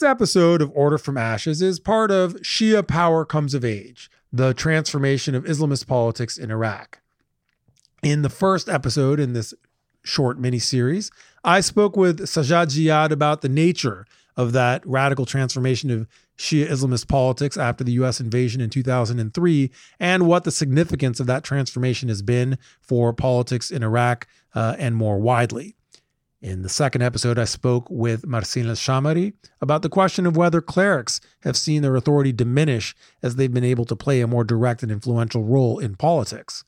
This episode of Order from Ashes is part of Shia Power Comes of Age, the transformation of Islamist politics in Iraq. In the first episode in this short mini series, I spoke with Sajad Jiyad about the nature of that radical transformation of Shia Islamist politics after the US invasion in 2003 and what the significance of that transformation has been for politics in Iraq uh, and more widely. In the second episode, I spoke with Marsin Shamari about the question of whether clerics have seen their authority diminish as they've been able to play a more direct and influential role in politics.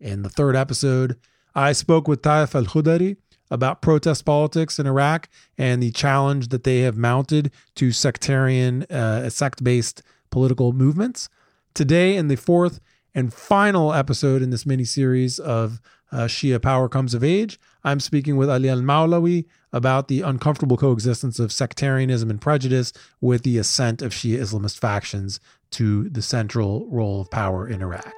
In the third episode, I spoke with Taif Alkhudary about protest politics in Iraq and the challenge that they have mounted to sectarian, uh, sect based political movements. Today, in the fourth and final episode in this mini series of uh, Shia Power Comes of Age, I'm speaking with Ali al Mawlawi about the uncomfortable coexistence of sectarianism and prejudice with the ascent of Shia Islamist factions to the central role of power in Iraq.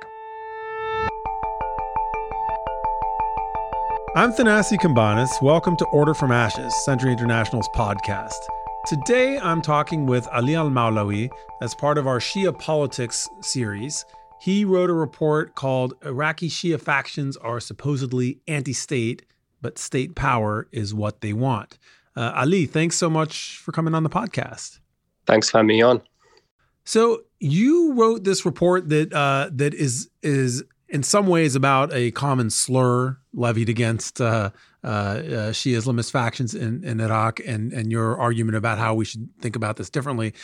I'm Thanasi Cambanis. Welcome to Order from Ashes, Century International's podcast. Today I'm talking with Ali al Mawlawi as part of our Shia Politics series. He wrote a report called Iraqi Shia Factions Are Supposedly Anti State but state power is what they want. Uh, Ali, thanks so much for coming on the podcast. Thanks for having me on. So you wrote this report that uh, that is is in some ways about a common slur levied against uh, uh, uh, Shia Islamist factions in, in Iraq, and and your argument about how we should think about this differently.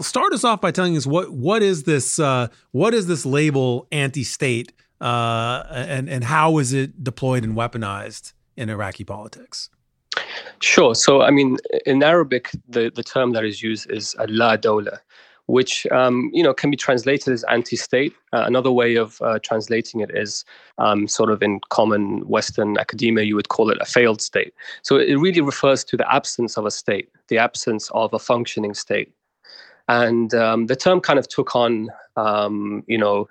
Start us off by telling us what what is this uh, what is this label anti-state uh, and and how is it deployed and weaponized in Iraqi politics? Sure. So, I mean, in Arabic, the, the term that is used is al-La Dawla, which um, you know can be translated as anti-state. Uh, another way of uh, translating it is um, sort of in common Western academia, you would call it a failed state. So it really refers to the absence of a state, the absence of a functioning state. And um, the term kind of took on, um, you know,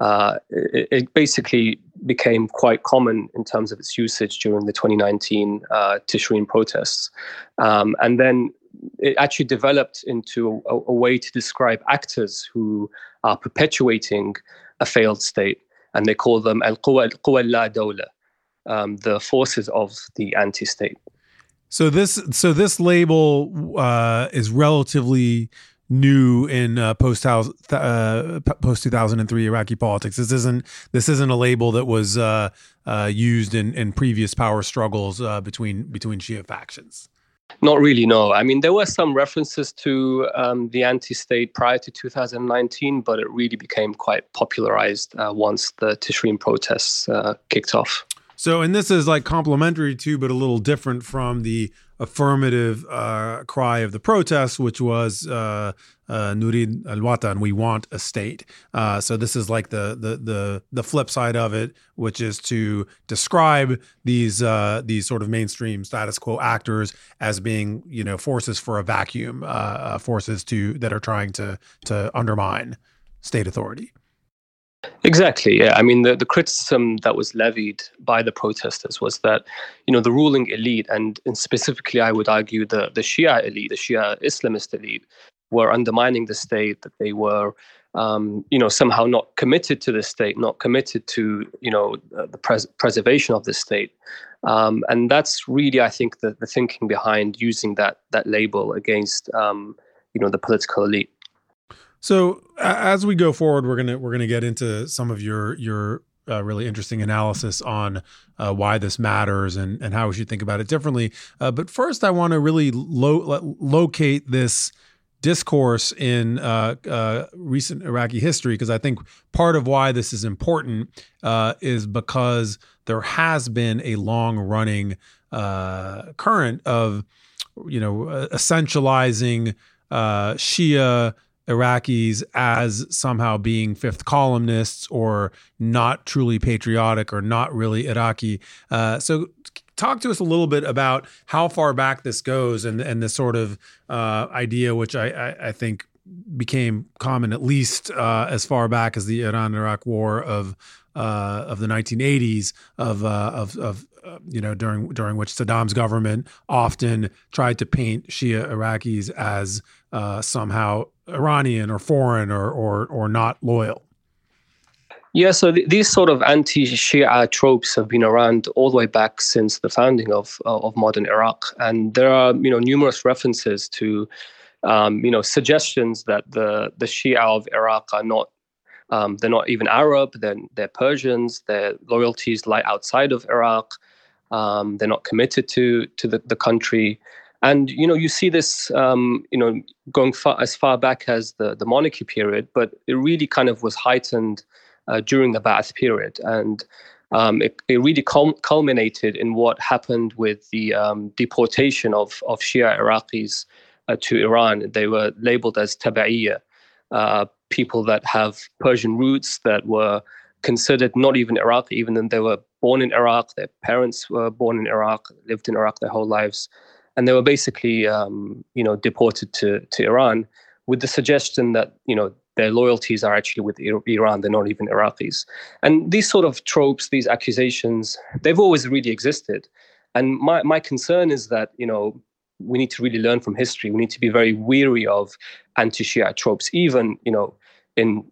uh, it, it, basically became quite common in terms of its usage during the 2019 uh, Tishreen protests. Um, and then it actually developed into a, a, way to describe actors who are perpetuating a failed state. And they call them al-quwa la dawla, um, the forces of the anti-state. So this, so this label uh, is relatively new in uh, post uh, post 2003 Iraqi politics. This isn't this isn't a label that was uh, uh, used in, in previous power struggles uh, between between Shia factions. Not really, no. I mean, there were some references to um, the anti-state prior to 2019, but it really became quite popularized uh, once the Tishreen protests kicked off. So, and this is like complementary to, but a little different from the affirmative uh, cry of the protests, which was uh, uh, Nurid al Watan, we want a state. Uh, so this is like the, the the the flip side of it, which is to describe these uh, these sort of mainstream status quo actors as being you know forces for a vacuum, uh, uh, forces to that are trying to to undermine state authority. Exactly. Yeah. I mean, the, the criticism that was levied by the protesters was that, you know, the ruling elite, and, and specifically, I would argue the, the Shia elite, the Shia Islamist elite, were undermining the state, that they were, um, you know, somehow not committed to the state, not committed to, you know, the pres- preservation of the state. Um, and that's really, I think, the, the thinking behind using that that label against, um, you know, the political elite. So as we go forward, we're gonna we're gonna get into some of your your uh, really interesting analysis on uh, why this matters and and how we should think about it differently. Uh, but first, I want to really lo- locate this discourse in uh, uh, recent Iraqi history because I think part of why this is important uh, is because there has been a long running current of you know essentializing Shia Iraqis as somehow being fifth columnists or not truly patriotic or not really Iraqi. Uh, so, talk to us a little bit about how far back this goes and and this sort of uh, idea, which I, I, I, think became common at least uh, as far back as the Iran-Iraq War of uh, of the 1980s of, uh, of, of uh, you know, during during which Saddam's government often tried to paint Shia Iraqis as uh, somehow Iranian or foreign or or or not loyal. Yeah, so th- these sort of anti-Shia tropes have been around all the way back since the founding of uh, of modern Iraq, and there are you know numerous references to um, you know suggestions that the the Shia of Iraq are not um, they're not even Arab, they're they're Persians, their loyalties lie outside of Iraq, um, they're not committed to to the, the country. And you know, you see this, um, you know, going far, as far back as the, the monarchy period, but it really kind of was heightened uh, during the Ba'ath period. And um, it, it, really culminated in what happened with the um, deportation of, of Shia Iraqis uh, to Iran. They were labeled as taba'iyya, uh, people that have Persian roots that were considered not even Iraqi, even though they were born in Iraq, their parents were born in Iraq, lived in Iraq their whole lives. And they were basically, um, you know, deported to, to Iran with the suggestion that, you know, their loyalties are actually with Iran. They're not even Iraqis. And these sort of tropes, these accusations, they've always really existed. And my, my concern is that, you know, we need to really learn from history. We need to be very weary of anti-Shia tropes, even, you know, in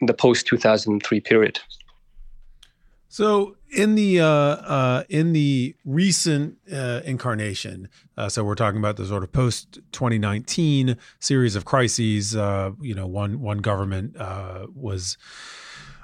the post 2003 period. So in the uh, uh, in the recent uh, incarnation, uh, so we're talking about the sort of post 2019 series of crises. Uh, you know, one one government uh, was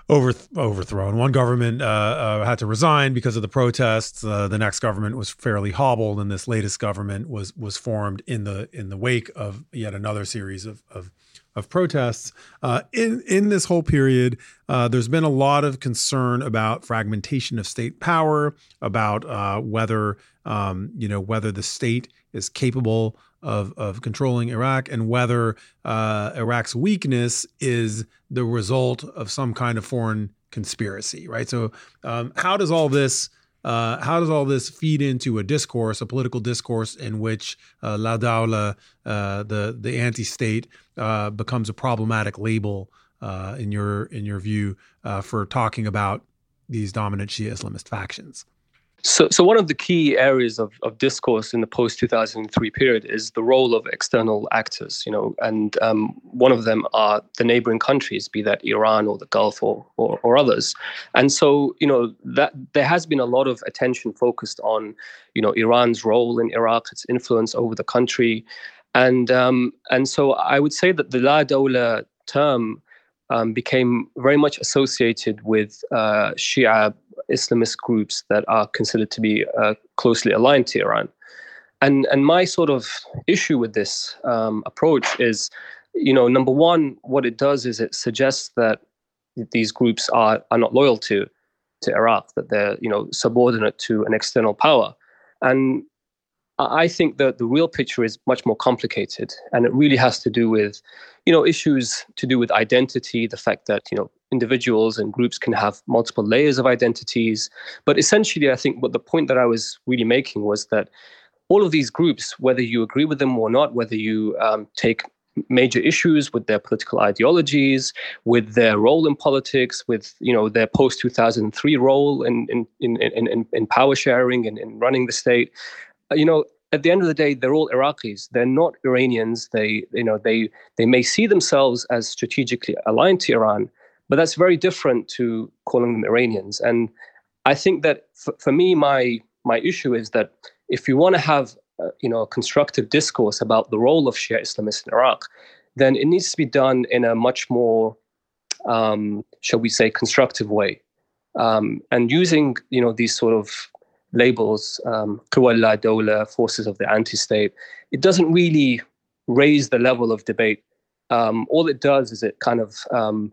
over, overthrown. One government had to resign because of the protests. the next government was fairly hobbled, and this latest government was was formed in the in the wake of yet another series of, of of protests. Uh, in in this whole period, uh, there's been a lot of concern about fragmentation of state power, about uh, whether um, you know whether the state is capable of of controlling Iraq, and whether uh, Iraq's weakness is the result of some kind of foreign conspiracy. Right. So, um, how does all this uh, how does all this feed into a discourse, a political discourse in which uh, La Dawla, uh, the the anti-state, uh, becomes a problematic label uh, in your in your view for talking about these dominant Shia Islamist factions? So, so one of the key areas of, of discourse in the post 2003 period is the role of external actors, you know, and um, one of them are the neighboring countries, be that Iran or the Gulf or, or, or others. And so, you know, that there has been a lot of attention focused on, you know, Iran's role in Iraq, its influence over the country, and um, and so I would say that the La Dawla term um, became very much associated with uh, Shia Islamist groups that are considered to be uh, closely aligned to Iran. And, and my sort of issue with this um, approach is, you know, number one, what it does is it suggests that these groups are, are not loyal to, to Iraq, that they're, you know, subordinate to an external power. And I think that the real picture is much more complicated, and it really has to do with, you know, issues to do with identity, the fact that you know individuals and groups can have multiple layers of identities. But essentially, I think what the point that I was really making was that all of these groups, whether you agree with them or not, whether you um, take major issues with their political ideologies, with their role in politics, with you know their post two thousand three role in in, in in in power sharing and in running the state you know, at the end of the day, they're all Iraqis. They're not Iranians. They, you know, they they may see themselves as strategically aligned to Iran, but that's very different to calling them Iranians. And I think that for, for me, my my issue is that if you want to have uh, you know a constructive discourse about the role of Shia Islamists in Iraq, then it needs to be done in a much more, um, shall we say, constructive way, um, and using you know these sort of labels, um, Dawla, forces of the anti state, it doesn't really raise the level of debate. Um, all it does is it kind of um,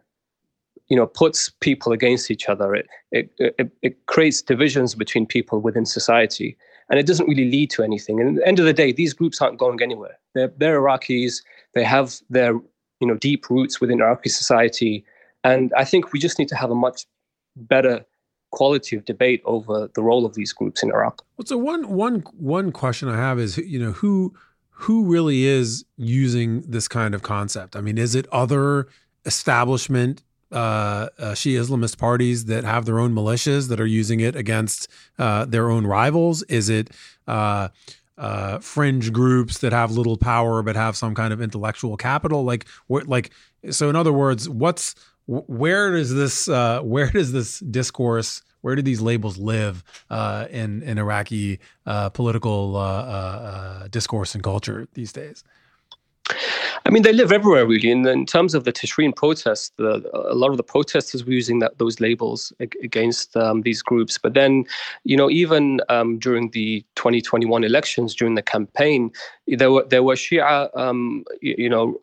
you know puts people against each other. It, it, it it creates divisions between people within society and it doesn't really lead to anything. And at the end of the day these groups aren't going anywhere. They're, they're iraqis. They have their you know deep roots within iraqi society. And i think we just need to have a much better quality of debate over the role of these groups in Iraq. Well, so one one one question I have is, you know, who who really is using this kind of concept? I mean, is it other establishment uh, uh, Shia Islamist parties that have their own militias that are using it against uh, their own rivals? Is it uh, uh, fringe groups that have little power but have some kind of intellectual capital? Like, like so. In other words, what's where does this uh, where does this discourse where do these labels live uh, in in Iraqi uh, political uh, uh, discourse and culture these days? I mean, they live everywhere, really. And in terms of the Tishreen protests, the, a lot of the protesters were using that, those labels against um, these groups. But then, you know, even um, during the 2021 elections, during the campaign, there were there were Shia, um, you, you know,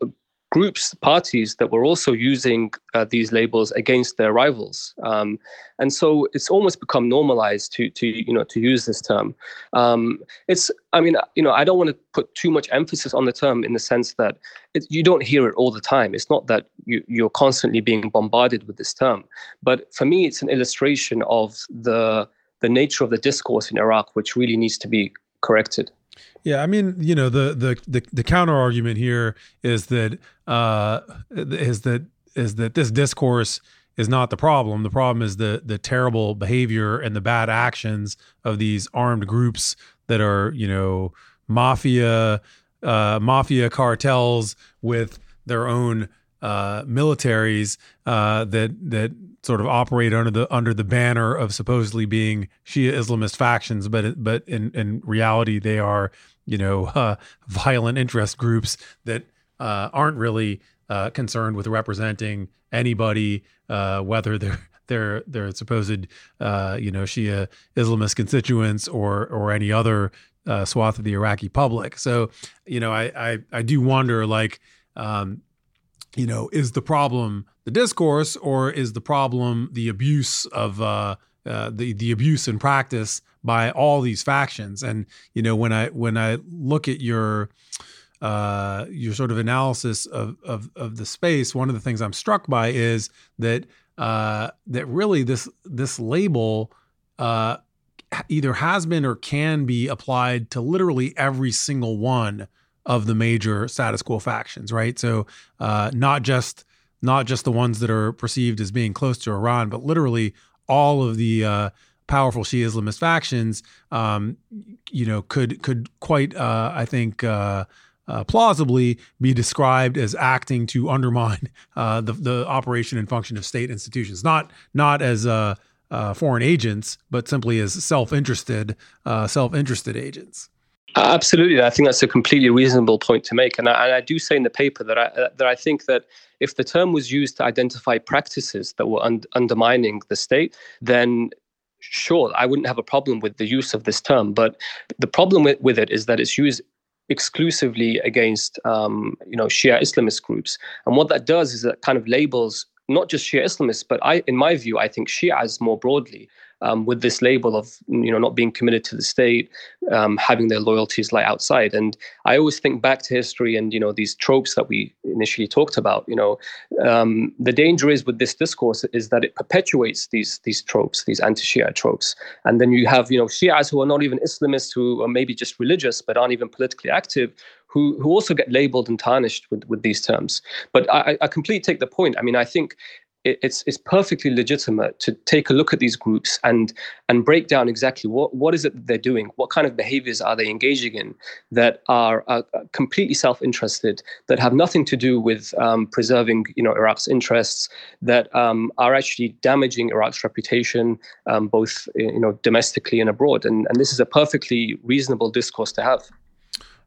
groups, parties that were also using uh, these labels against their rivals, um, and so it's almost become normalized to to you know to use this term. Um, it's I mean you know I don't want to put too much emphasis on the term in the sense that it, you don't hear it all the time. It's not that you, you're constantly being bombarded with this term, but for me it's an illustration of the the nature of the discourse in Iraq, which really needs to be corrected. Yeah, I mean, you know, the the the, the counter argument here is that uh, is that is that this discourse is not the problem. The problem is the the terrible behavior and the bad actions of these armed groups that are, you know, mafia uh, mafia cartels with their own uh, militaries uh, that that sort of operate under the under the banner of supposedly being Shia Islamist factions, but but in in reality they are you know uh, violent interest groups that uh, aren't really uh, concerned with representing anybody, uh, whether they're their their supposed uh, you know Shia Islamist constituents or or any other uh, swath of the Iraqi public. So you know I I, I do wonder like. Um, you know, is the problem the discourse or is the problem the abuse of uh, uh, the the abuse in practice by all these factions? And you know, when I when I look at your uh, your sort of analysis of, of of the space, one of the things I'm struck by is that uh, that really this this label uh, either has been or can be applied to literally every single one of the major status quo factions, right? So uh, not just not just the ones that are perceived as being close to Iran, but literally all of the uh, powerful Shia Islamist factions, um, you know, could could quite, uh, I think. Uh, uh, plausibly be described as acting to undermine uh, the, the operation and function of state institutions, not not as foreign agents, but simply as self-interested self-interested agents. Absolutely, I think that's a completely reasonable point to make, and I, and I do say in the paper that I that I think that if the term was used to identify practices that were un- undermining the state, then sure, I wouldn't have a problem with the use of this term. But the problem with, with it is that it's used exclusively against um, you know Shia Islamist groups, and what that does is that kind of labels not just Shia Islamists, but I, in my view, I think Shias more broadly um, with this label of you know not being committed to the state, um, having their loyalties lie outside. And I always think back to history and you know these tropes that we initially talked about. You know, um, the danger is with this discourse is that it perpetuates these these tropes, these anti-Shia tropes, and then you have you know Shias who are not even Islamists, who are maybe just religious but aren't even politically active, who who also get labeled and tarnished with, with these terms. But I, I completely take the point. I mean, I think it's it's perfectly legitimate to take a look at these groups and and break down exactly what what is it that they're doing, what kind of behaviors are they engaging in that are, completely self-interested, that have nothing to do with um, preserving you know Iraq's interests, that um, are actually damaging Iraq's reputation um, both you know domestically and abroad, and and this is a perfectly reasonable discourse to have.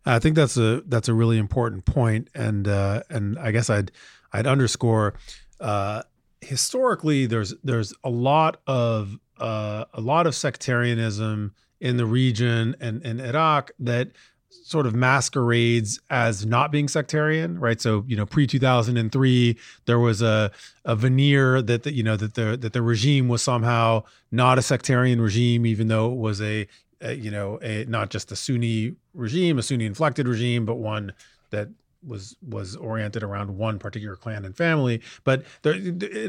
I think that's a that's a really important point, and uh, and I guess I'd I'd underscore. Uh, historically there's there's a lot of uh, a lot of sectarianism in the region and in Iraq that sort of masquerades as not being sectarian, right? So you know, pre two thousand and three, there was a a veneer that the, you know that the that the regime was somehow not a sectarian regime, even though it was a, a you know a not just a Sunni regime, a Sunni inflected regime, but one that was was oriented around one particular clan and family. But there,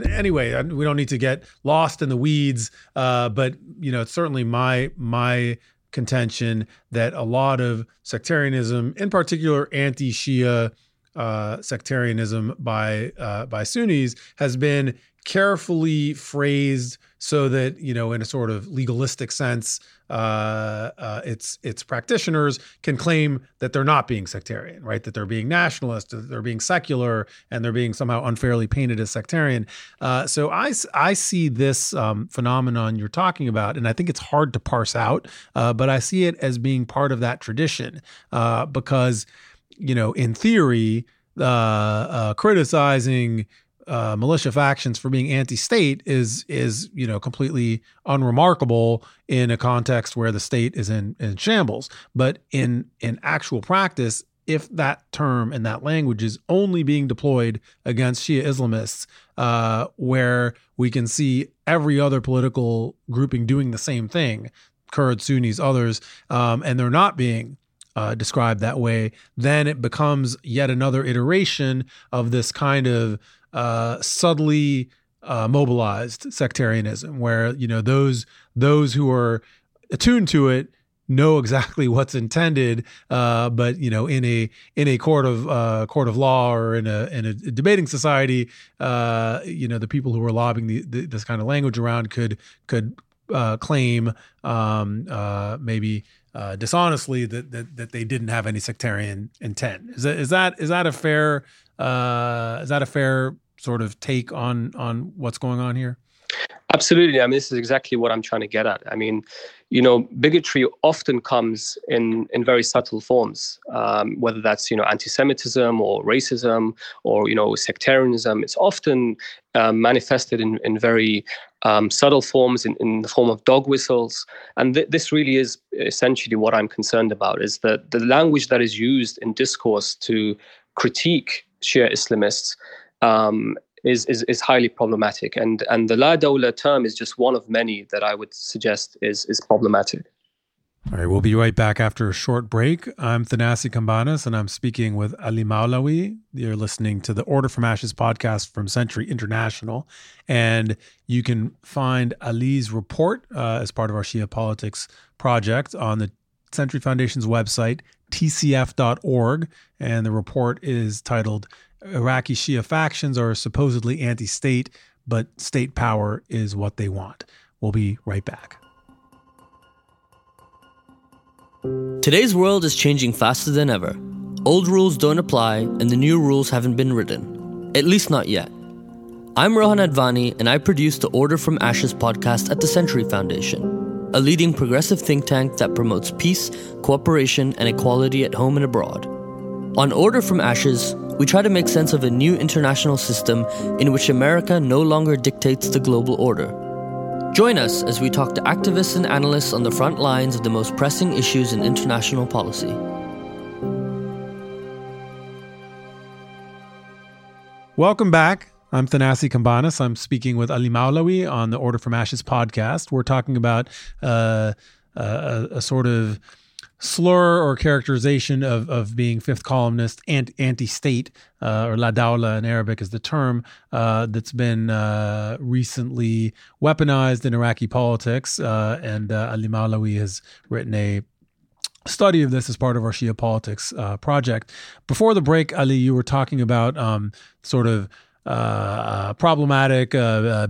anyway, we don't need to get lost in the weeds. Uh, but you know, it's certainly my my contention that a lot of sectarianism, in particular anti-Shia uh, sectarianism by uh, by Sunnis, has been carefully phrased so that you know in a sort of legalistic sense uh, uh, its its practitioners can claim that they're not being sectarian right? That they're being nationalist that they're being secular and they're being somehow unfairly painted as sectarian. Uh, so I, I see this um, phenomenon you're talking about and I think it's hard to parse out uh, but I see it as being part of that tradition uh, because you know in theory uh, criticizing uh, militia factions for being anti-state is is you know completely unremarkable in a context where the state is in in shambles. But in in actual practice, if that term and that language is only being deployed against Shia Islamists, uh, where we can see every other political grouping doing the same thing, Kurds, Sunnis, others, um, and they're not being uh, described that way, then it becomes yet another iteration of this kind of uh, subtly uh, mobilized sectarianism, where you know those those who are attuned to it know exactly what's intended, uh, but you know, in a in a court of uh, court of law or in a in a debating society, uh, you know, the people who are lobbying the, the, this kind of language around could could uh, claim um, uh, maybe uh, dishonestly that, that that they didn't have any sectarian intent. Is that is that is that a fair is that a fair sort of take on on what's going on here? Absolutely. I mean, this is exactly what I'm trying to get at. I mean, you know, bigotry often comes in in very subtle forms, um, whether that's you know anti-Semitism or racism or you know sectarianism. It's often um, manifested in in very um, subtle forms, in, in the form of dog whistles. And th- this really is essentially what I'm concerned about: is that the language that is used in discourse to critique Shia Islamists um, is, is is highly problematic. And and the La Dawla term is just one of many that I would suggest is is problematic. All right, we'll be right back after a short break. I'm Thanasi Cambanis, and I'm speaking with Ali Mawlawi. You're listening to the Order from Ashes podcast from Century International, and you can find Ali's report uh, as part of our Shia Politics project on the Century Foundation's website, tcf.org, and the report is titled Iraqi Shia factions are supposedly anti state, but state power is what they want. We'll be right back. Today's world is changing faster than ever. Old rules don't apply, and the new rules haven't been written. At least not yet. I'm Rohan Advani, and I produce the Order from Ashes podcast at the Century Foundation, a leading progressive think tank that promotes peace, cooperation, and equality at home and abroad. On Order from Ashes, we try to make sense of a new international system in which America no longer dictates the global order. Join us as we talk to activists and analysts on the front lines of the most pressing issues in international policy. Welcome back. I'm Thanasi Cambanis. I'm speaking with Ali Mawlawi on the Order from Ashes podcast. We're talking about uh, a, a sort of slur or characterization of, of being fifth columnist and anti-state uh, or la dawla in Arabic is the term uh, that's been uh, recently weaponized in Iraqi politics. Uh, and uh, Ali Mawlawi has written a study of this as part of our Shia politics uh, project. Before the break, Ali, you were talking about um, sort of problematic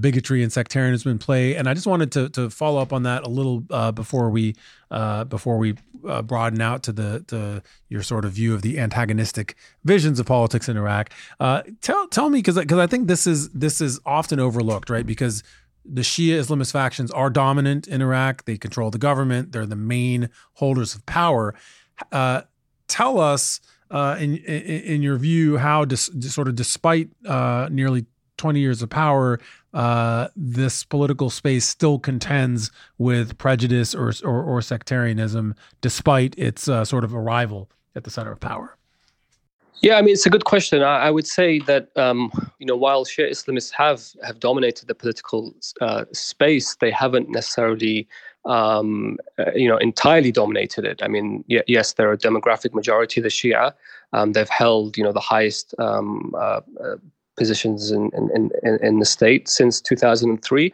bigotry and sectarianism in play. And I just wanted to to follow up on that a little before we before we broaden out to the to your sort of view of the antagonistic visions of politics in Iraq. tell tell me because because I think this is this is often overlooked, right? Because the Shia Islamist factions are dominant in Iraq. They control the government. They're the main holders of power. tell us uh, in, in, in your view, how dis, sort of despite uh, nearly 20 years of power, uh, this political space still contends with prejudice or, or, or sectarianism, despite its uh, sort of arrival at the center of power? Yeah, I mean it's a good question. I, I would say that um, you know while Shia Islamists have have dominated the political uh, space, they haven't necessarily um, uh, you know, entirely dominated it. I mean, y- yes, they're a demographic majority, the Shia. Um, they've held, you know, the highest um, uh, uh, positions in, in, in, in, the state since 2003.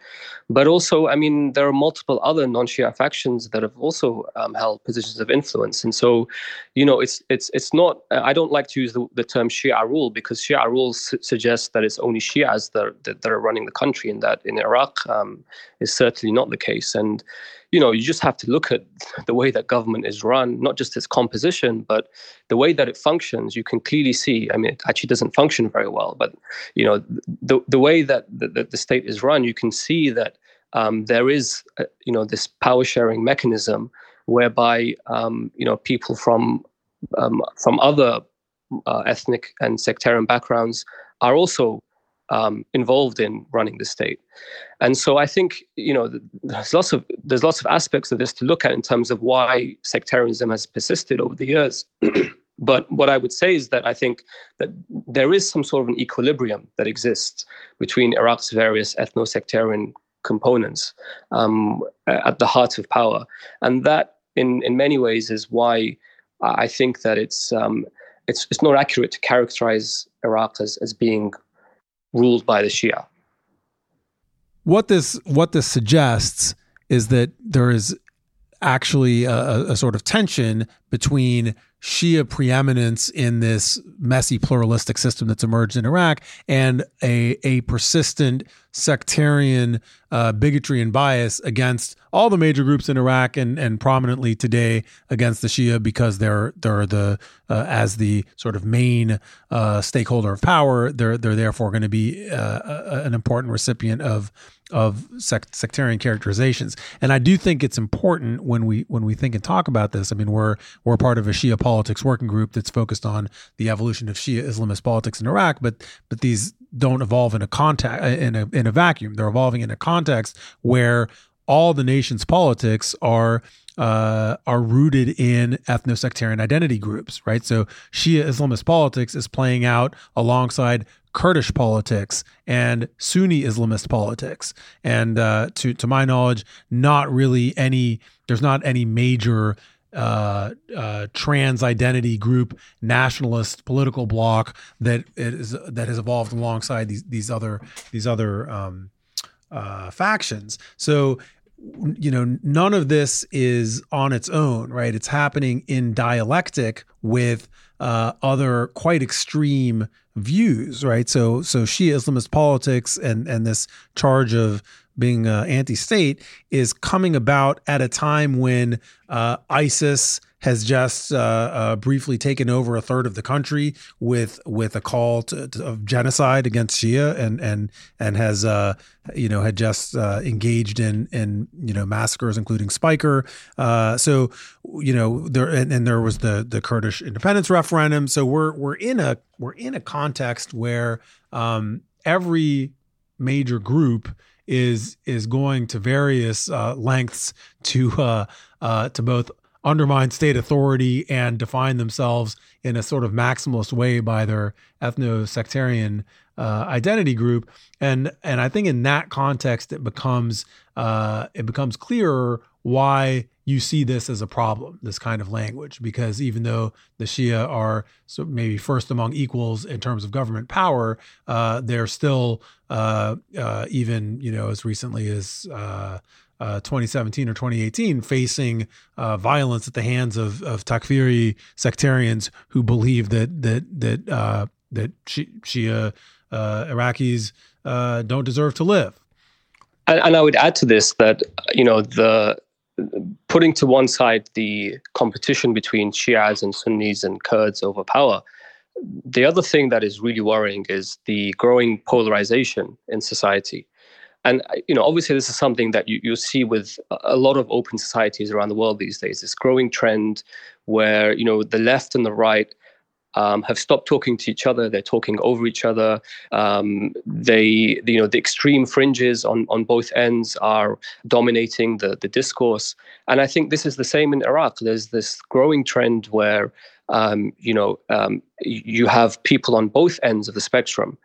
But also, I mean, there are multiple other non-Shia factions that have also um, held positions of influence. And so, you know, it's it's it's not. I don't like to use the, the term Shia rule because Shia rule su- suggests that it's only Shias that, that, that are running the country, and that in Iraq um, is certainly not the case. And you know, you just have to look at the way that government is run, not just its composition, but the way that it functions. You can clearly see. I mean, it actually doesn't function very well, but you know, the the way that the, the, the state is run, you can see that um, there is, uh, you know, this power sharing mechanism whereby um, you know people from um, from other uh, ethnic and sectarian backgrounds are also um, involved in running the state. And so I think you know there's lots of there's lots of aspects of this to look at in terms of why sectarianism has persisted over the years. but what I would say is that I think that there is some sort of an equilibrium that exists between Iraq's various ethno-sectarian components um, at the heart of power, and that in in many ways is why I think that it's um, it's it's not accurate to characterize Iraq as as being ruled by the Shia. What this what this suggests is that there is actually a, a sort of tension between Shia preeminence in this messy pluralistic system that's emerged in Iraq and a, a persistent sectarian uh, bigotry and bias against all the major groups in Iraq and, and prominently today against the Shia because they're they're the uh, as the sort of main uh, stakeholder of power they're they're therefore going to be uh, an important recipient of of sect- sectarian characterizations. And I do think it's important when we when we think and talk about this I mean we're we're part of a Shia politics working group that's focused on the evolution of Shia Islamist politics in Iraq but but these don't evolve in a contact in a in a vacuum. They're evolving in a context where all the nation's politics are uh, are rooted in ethno-sectarian identity groups, right? So Shia Islamist politics is playing out alongside Kurdish politics and Sunni Islamist politics, and uh, to to my knowledge, not really any. There's not any major uh, uh, trans identity group nationalist political bloc that is that has evolved alongside these these other these other um, uh, factions. So you know none of this is on its own, right? It's happening in dialectic with uh, other quite extreme views, right? So so Shia Islamist politics and and this charge of being uh, anti-state is coming about at a time when uh, ISIS has just uh, uh, briefly taken over a third of the country with with a call to, to, of genocide against Shia and and and has uh, you know had just engaged in in you know massacres including Speicher. so you know there and, and there was the the Kurdish independence referendum. So we're we're in a we're in a context where um, every major group is is going to various uh, lengths to uh, uh, to both undermine state authority and define themselves in a sort of maximalist way by their ethno sectarian uh, identity group, and and I think in that context it becomes uh, it becomes clearer why you see this as a problem, this kind of language, because even though the Shia are so maybe first among equals in terms of government power, uh, they're still uh, uh, even you know as recently as uh, uh, 2017 or 2018 facing uh, violence at the hands of, of Takfiri sectarians who believe that that that that Shia Iraqis don't deserve to live. And, and I would add to this that you know the putting to one side the competition between Shias and Sunnis and Kurds over power, the other thing that is really worrying is the growing polarization in society. And you know, obviously, this is something that you, you see with a lot of open societies around the world these days. This growing trend where you know the left and the right um, have stopped talking to each other. They're talking over each other. Um, they, you know, the extreme fringes on, on both ends are dominating the, the discourse. And I think this is the same in Iraq. There's this growing trend where, um, you know, um, you have people on both ends of the spectrum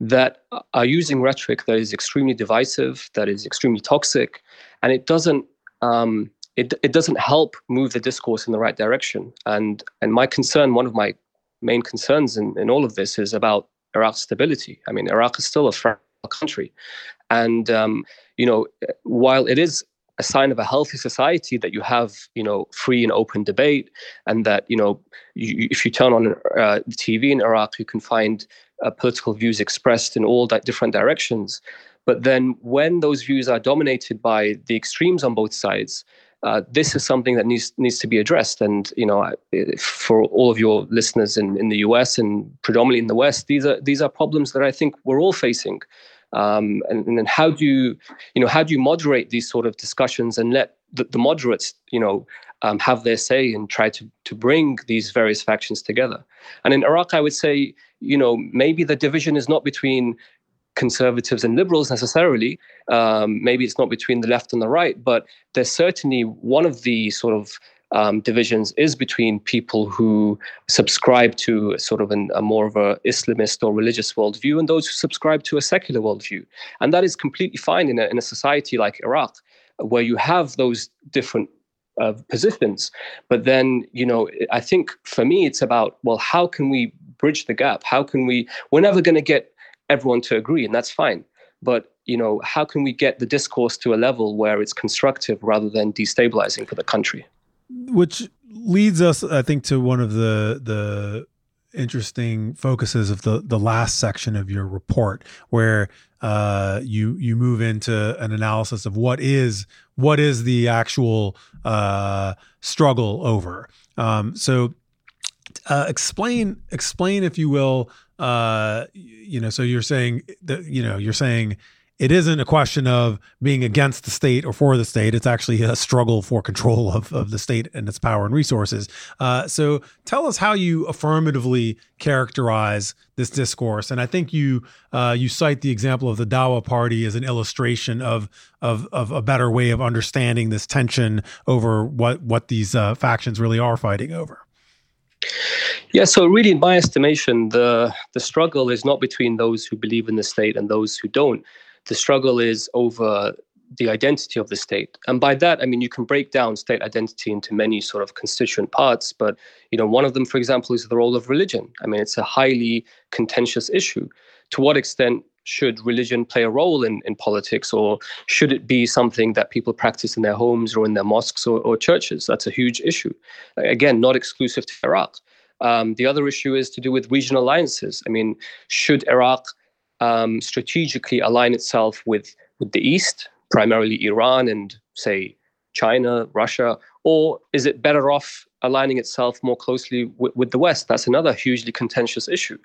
that are using rhetoric that is extremely divisive, that is extremely toxic, and it doesn't. Um, it, it doesn't help move the discourse in the right direction. And and my concern, one of my main concerns in, in all of this is about Iraq's stability. I mean, Iraq is still a fragile country, and um, you know, while it is a sign of a healthy society that you have, you know, free and open debate, and that you know, you, if you turn on uh, the TV in Iraq, you can find uh, political views expressed in all different directions. But then, when those views are dominated by the extremes on both sides, uh, this is something that needs needs to be addressed. And you know, for all of your listeners in, in the U.S. and predominantly in the West, these are these are problems that I think we're all facing. Um, and, and then how do you, you know, how do you moderate these sort of discussions and let the, the moderates, you know, um, have their say and try to to bring these various factions together? And in Iraq, I would say, you know, maybe the division is not between conservatives and liberals necessarily. Um, maybe it's not between the left and the right, but there's certainly one of the sort of um, divisions is between people who subscribe to sort of an, a more of a Islamist or religious worldview and those who subscribe to a secular worldview. And that is completely fine in a, in a society like Iraq, where you have those different uh, positions. But then, you know, I think for me, it's about, well, how can we bridge the gap? How can we, we're never going to get everyone to agree, and that's fine. But you know, how can we get the discourse to a level where it's constructive rather than destabilizing for the country? Which leads us, I think, to one of the the interesting focuses of the the last section of your report, where uh, you you move into an analysis of what is what is the actual uh, struggle over. Um, so, uh, explain explain, if you will, uh, you know, so you're saying that, you know, you're saying it isn't a question of being against the state or for the state. It's actually a struggle for control of, of the state and its power and resources. Uh, so tell us how you affirmatively characterize this discourse. And I think you uh, you cite the example of the Dawa Party as an illustration of of, of a better way of understanding this tension over what what these uh, factions really are fighting over. Yeah, so really, in my estimation, the the struggle is not between those who believe in the state and those who don't. The struggle is over the identity of the state, and by that I mean you can break down state identity into many sort of constituent parts. But you know, one of them, for example, is the role of religion. I mean, it's a highly contentious issue. To what extent should religion play a role in, in politics or should it be something that people practice in their homes or in their mosques or, or churches? That's a huge issue. Again not exclusive to iraq. Um, the other issue is to do with regional alliances. I mean, should Iraq um, strategically align itself with, with the East, primarily Iran and, say, China, Russia, or is it better off aligning itself more closely with, with, the West? That's another hugely contentious issue.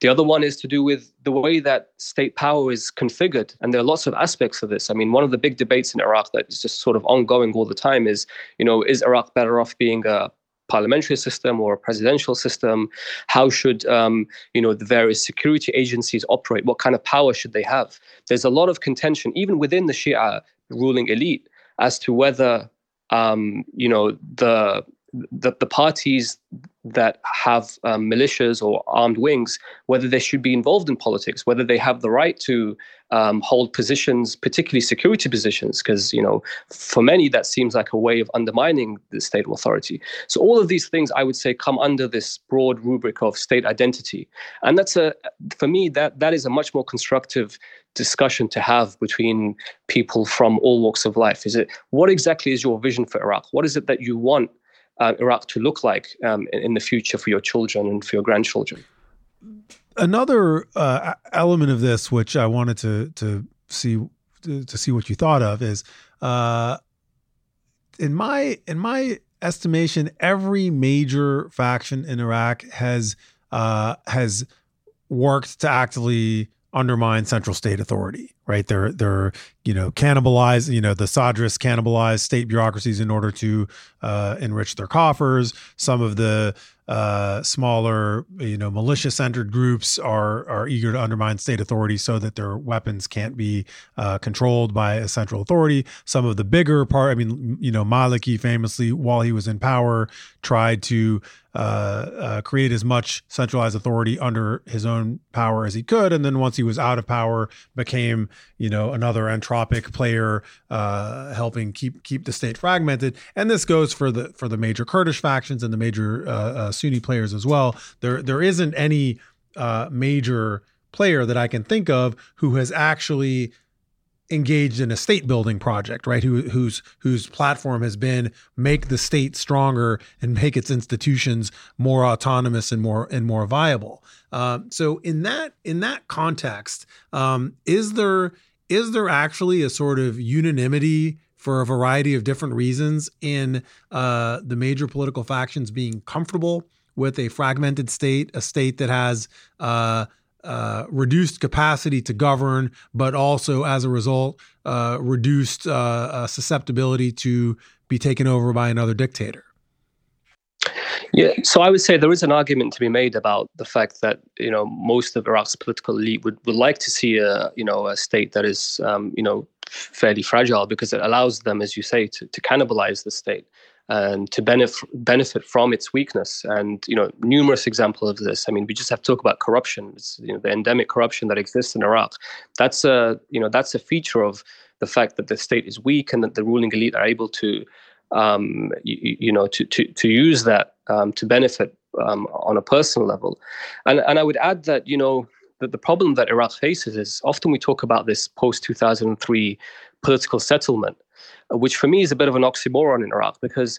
The other one is to do with the way that state power is configured. And there are lots of aspects of this. I mean, one of the big debates in Iraq that is just sort of ongoing all the time is, you know, is Iraq better off being a parliamentary system or a presidential system? How should um, you know the various security agencies operate? What kind of power should they have? There's a lot of contention, even within the Shia ruling elite, as to whether um, you know the the, the parties that have um, militias or armed wings, whether they should be involved in politics, whether they have the right to um, hold positions, particularly security positions, because you know, for many that seems like a way of undermining the state authority. So all of these things, I would say, come under this broad rubric of state identity, and that's a, for me, that that is a much more constructive discussion to have between people from all walks of life. Is it what exactly is your vision for Iraq? What is it that you want? Uh, Iraq to look like um, in, the future for your children and for your grandchildren. Another uh, element of this, which I wanted to to see to, to see what you thought of, is uh, in my in my estimation, every major faction in Iraq has uh, has worked to actively undermine central state authority, right? They're they're you know cannibalize you know the Sadrists cannibalize state bureaucracies in order to uh, enrich their coffers. Some of the uh, smaller, you know, militia-centered groups are are eager to undermine state authority so that their weapons can't be uh, controlled by a central authority. Some of the bigger part, I mean, you know, Maliki famously, while he was in power, tried to uh, uh, create as much centralized authority under his own power as he could, and then once he was out of power, became you know another entropic player, uh, helping keep keep the state fragmented. And this goes for the for the major Kurdish factions and the major uh, uh, Sunni players as well. There there isn't any major player that I can think of who has actually engaged in a state building project, right? Who, whose whose platform has been make the state stronger and make its institutions more autonomous and more and more viable. Uh, so in that in that context, um, is there is there actually a sort of unanimity for a variety of different reasons in uh, the major political factions being comfortable with a fragmented state, a state that has uh, uh, reduced capacity to govern, but also as a result, uh, reduced uh, uh, susceptibility to be taken over by another dictator. Yeah, so I would say there is an argument to be made about the fact that you know most of Iraq's political elite would, would like to see a you know a state that is um, you know fairly fragile because it allows them, as you say, to, to cannibalize the state and to benefit benefit from its weakness. And you know, numerous examples of this. I mean, we just have to talk about corruption. It's, you know, the endemic corruption that exists in Iraq. That's a you know that's a feature of the fact that the state is weak and that the ruling elite are able to um, you, you, know to to to use that um, to benefit um, on a personal level. And and I would add that you know. The, the problem that Iraq faces is often we talk about this post 2003 political settlement, which for me is a bit of an oxymoron in Iraq because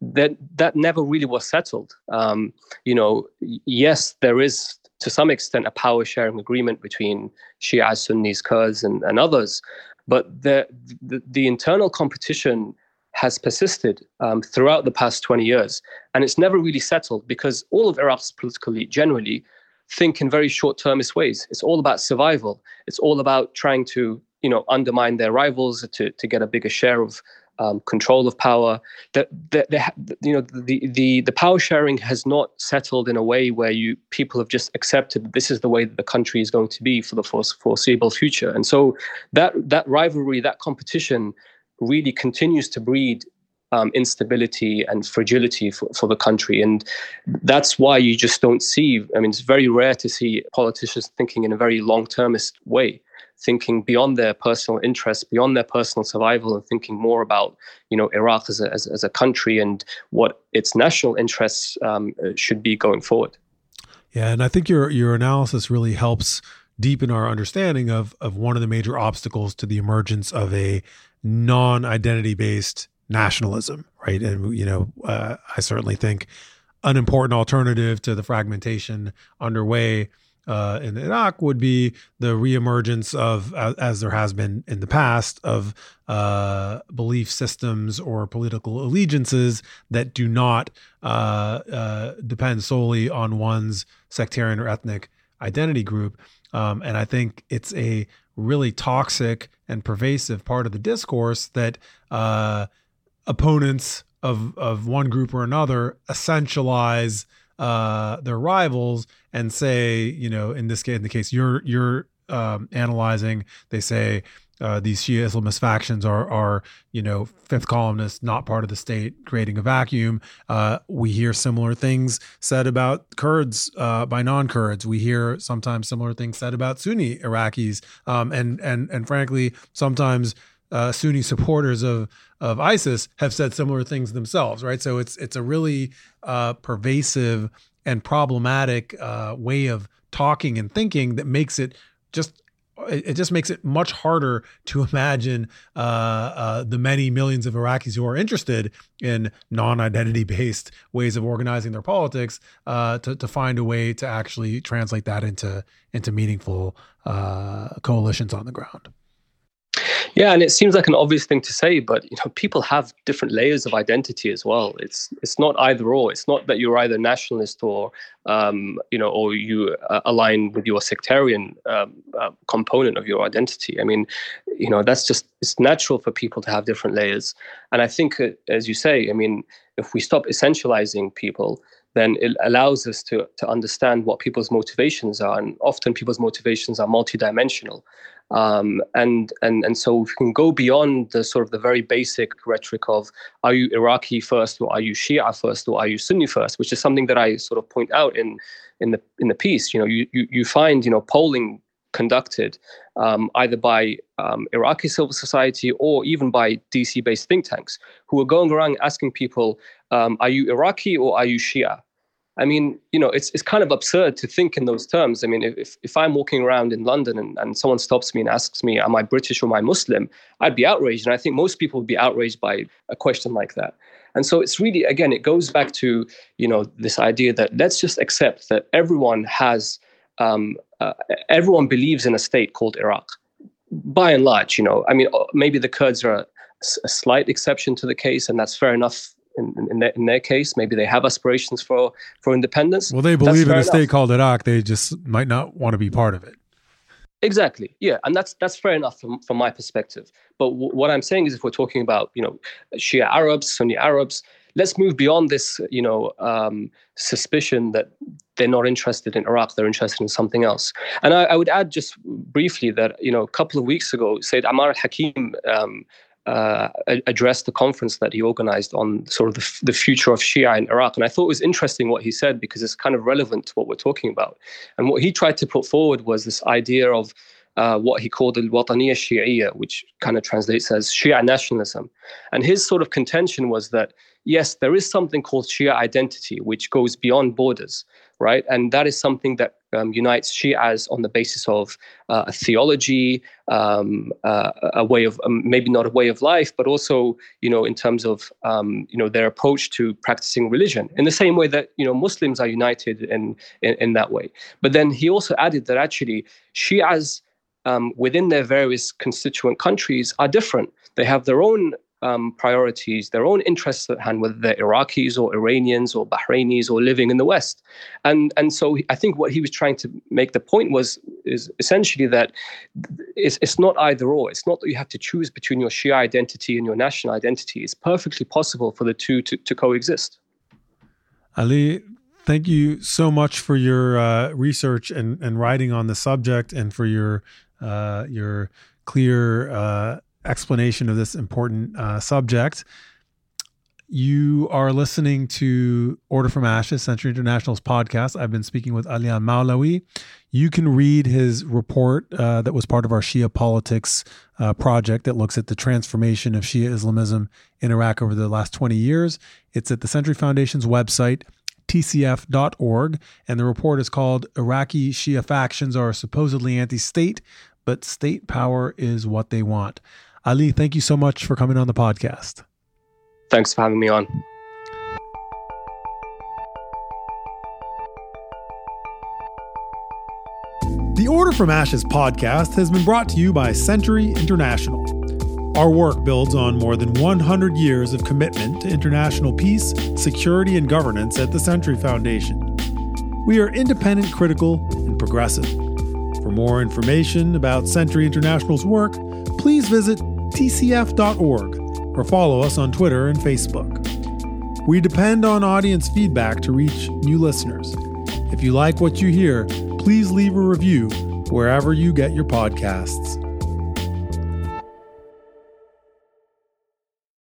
that that never really was settled. Um, you know, yes, there is to some extent a power sharing agreement between Shia, Sunnis, Kurds, and, and others, but the, the, the internal competition has persisted um, throughout the past 20 years, and it's never really settled because all of Iraq's political elite generally think in very short-termist ways. It's all about survival. It's all about trying to you know undermine their rivals to to get a bigger share of um, control of power. That that you know the the the power sharing has not settled in a way where you people have just accepted that this is the way that the country is going to be for the foreseeable future. And so that that rivalry, that competition, really continues to breed um, instability and fragility for, for the country. And that's why you just don't see, I mean, it's very rare to see politicians thinking in a very long termist way thinking beyond their personal interests, beyond their personal survival, and thinking more about you know Iraq as a, as, as a country and what its national interests um, should be going forward. Yeah, and I think your your analysis really helps deepen our understanding of of one of the major obstacles to the emergence of a non-identity based nationalism, right? And you know, uh, I certainly think an important alternative to the fragmentation underway uh, in Iraq would be the reemergence of, as, there has been in the past, of uh, belief systems or political allegiances that do not uh, uh depend solely on one's sectarian or ethnic identity group. Um, and I think it's a really toxic and pervasive part of the discourse that uh, opponents of of one group or another essentialize uh, their rivals and say, you know, in this case, in the case you're you're um, analyzing, they say uh, these Shia Islamist factions are are you know fifth columnists, not part of the state, creating a vacuum. Uh, we hear similar things said about Kurds uh, by non-Kurds. We hear sometimes similar things said about Sunni Iraqis, um, and and and frankly, sometimes uh, Sunni supporters of of ISIS have said similar things themselves, right? So it's it's a really uh, pervasive and problematic uh, way of talking and thinking that makes it just it just makes it much harder to imagine uh, uh, the many millions of Iraqis who are interested in non-identity based ways of organizing their politics uh, to, to find a way to actually translate that into into meaningful uh, coalitions on the ground. Yeah, and it seems like an obvious thing to say, but you know, people have different layers of identity as well. It's it's not either or. It's not that you're either nationalist or um, you know, or you uh, align with your sectarian um, uh, component of your identity. I mean, you know, that's just it's natural for people to have different layers. And I think, uh, as you say, I mean, if we stop essentializing people, then it allows us to to understand what people's motivations are. And often people's motivations are multidimensional. Um, and and and so we can go beyond the sort of the very basic rhetoric of are you Iraqi first or are you Shia first or are you Sunni first, which is something that I sort of point out in in the in the piece. You know, you you, you find you know polling conducted um, either by um, Iraqi civil society or even by DC-based think tanks who are going around asking people, um, are you Iraqi or are you Shia? I mean, you know, it's it's kind of absurd to think in those terms. I mean, if if I'm walking around in London and, and someone stops me and asks me, "Am I British or am I Muslim?" I'd be outraged, and I think most people would be outraged by a question like that. And so it's really, again, it goes back to you know this idea that let's just accept that everyone has, um, uh, everyone believes in a state called Iraq. By and large, you know, I mean, maybe the Kurds are a, a slight exception to the case, and that's fair enough in, in, their, in, their, case. Maybe they have aspirations for, for independence. Well, they believe in a enough. state called Iraq. They just might not want to be part of it. Exactly. Yeah, and that's that's fair enough from, from my perspective. But w- what I'm saying is, if we're talking about you know Shia Arabs, Sunni Arabs, let's move beyond this you know um, suspicion that they're not interested in Iraq, they're interested in something else. And I, I, would add just briefly that you know a couple of weeks ago, Sayyid Amar al-Hakim um, uh, addressed the conference that he organized on sort of the, the future of Shia in Iraq. And I thought it was interesting what he said because it's kind of relevant to what we're talking about. And what he tried to put forward was this idea of uh, what he called the Wataniya Shi'iyya, which kind of translates as Shia nationalism. And his sort of contention was that, yes, there is something called Shia identity, which goes beyond borders, right? And that is something that um, unites Shias on the basis of uh, a theology, um, uh, a way of um, maybe not a way of life, but also you know in terms of um, you know their approach to practicing religion. In the same way that you know Muslims are united in in, in that way. But then he also added that actually Shias um, within their various constituent countries are different. They have their own um, priorities, their own interests at hand, whether they're Iraqis or Iranians or Bahrainis or living in the West. And and so I think what he was trying to make the point was is essentially that it's, it's not either or. It's not that you have to choose between your Shia identity and your national identity. It's perfectly possible for the two to, to coexist. Ali, thank you so much for your uh, research and, and writing on the subject and for your uh, your clear uh, explanation of this important uh, subject. You are listening to Order from Ashes, Century International's podcast. I've been speaking with Ali Al-Mawlawi. You can read his report uh, that was part of our Shia Politics uh, project that looks at the transformation of Shia Islamism in Iraq over the last 20 years. It's at the Century Foundation's website, tcf.org, and the report is called Iraqi Shia Factions Are Supposedly Anti State, but State Power is What They Want. Ali, thank you so much for coming on the podcast. Thanks for having me on. The Order from Ashes podcast has been brought to you by Century International. Our work builds on more than 100 years of commitment to international peace, security, and governance at the Century Foundation. We are independent, critical, and progressive. For more information about Century International's work, please visit tcf.org or follow us on Twitter and Facebook. We depend on audience feedback to reach new listeners. If you like what you hear, please leave a review wherever you get your podcasts.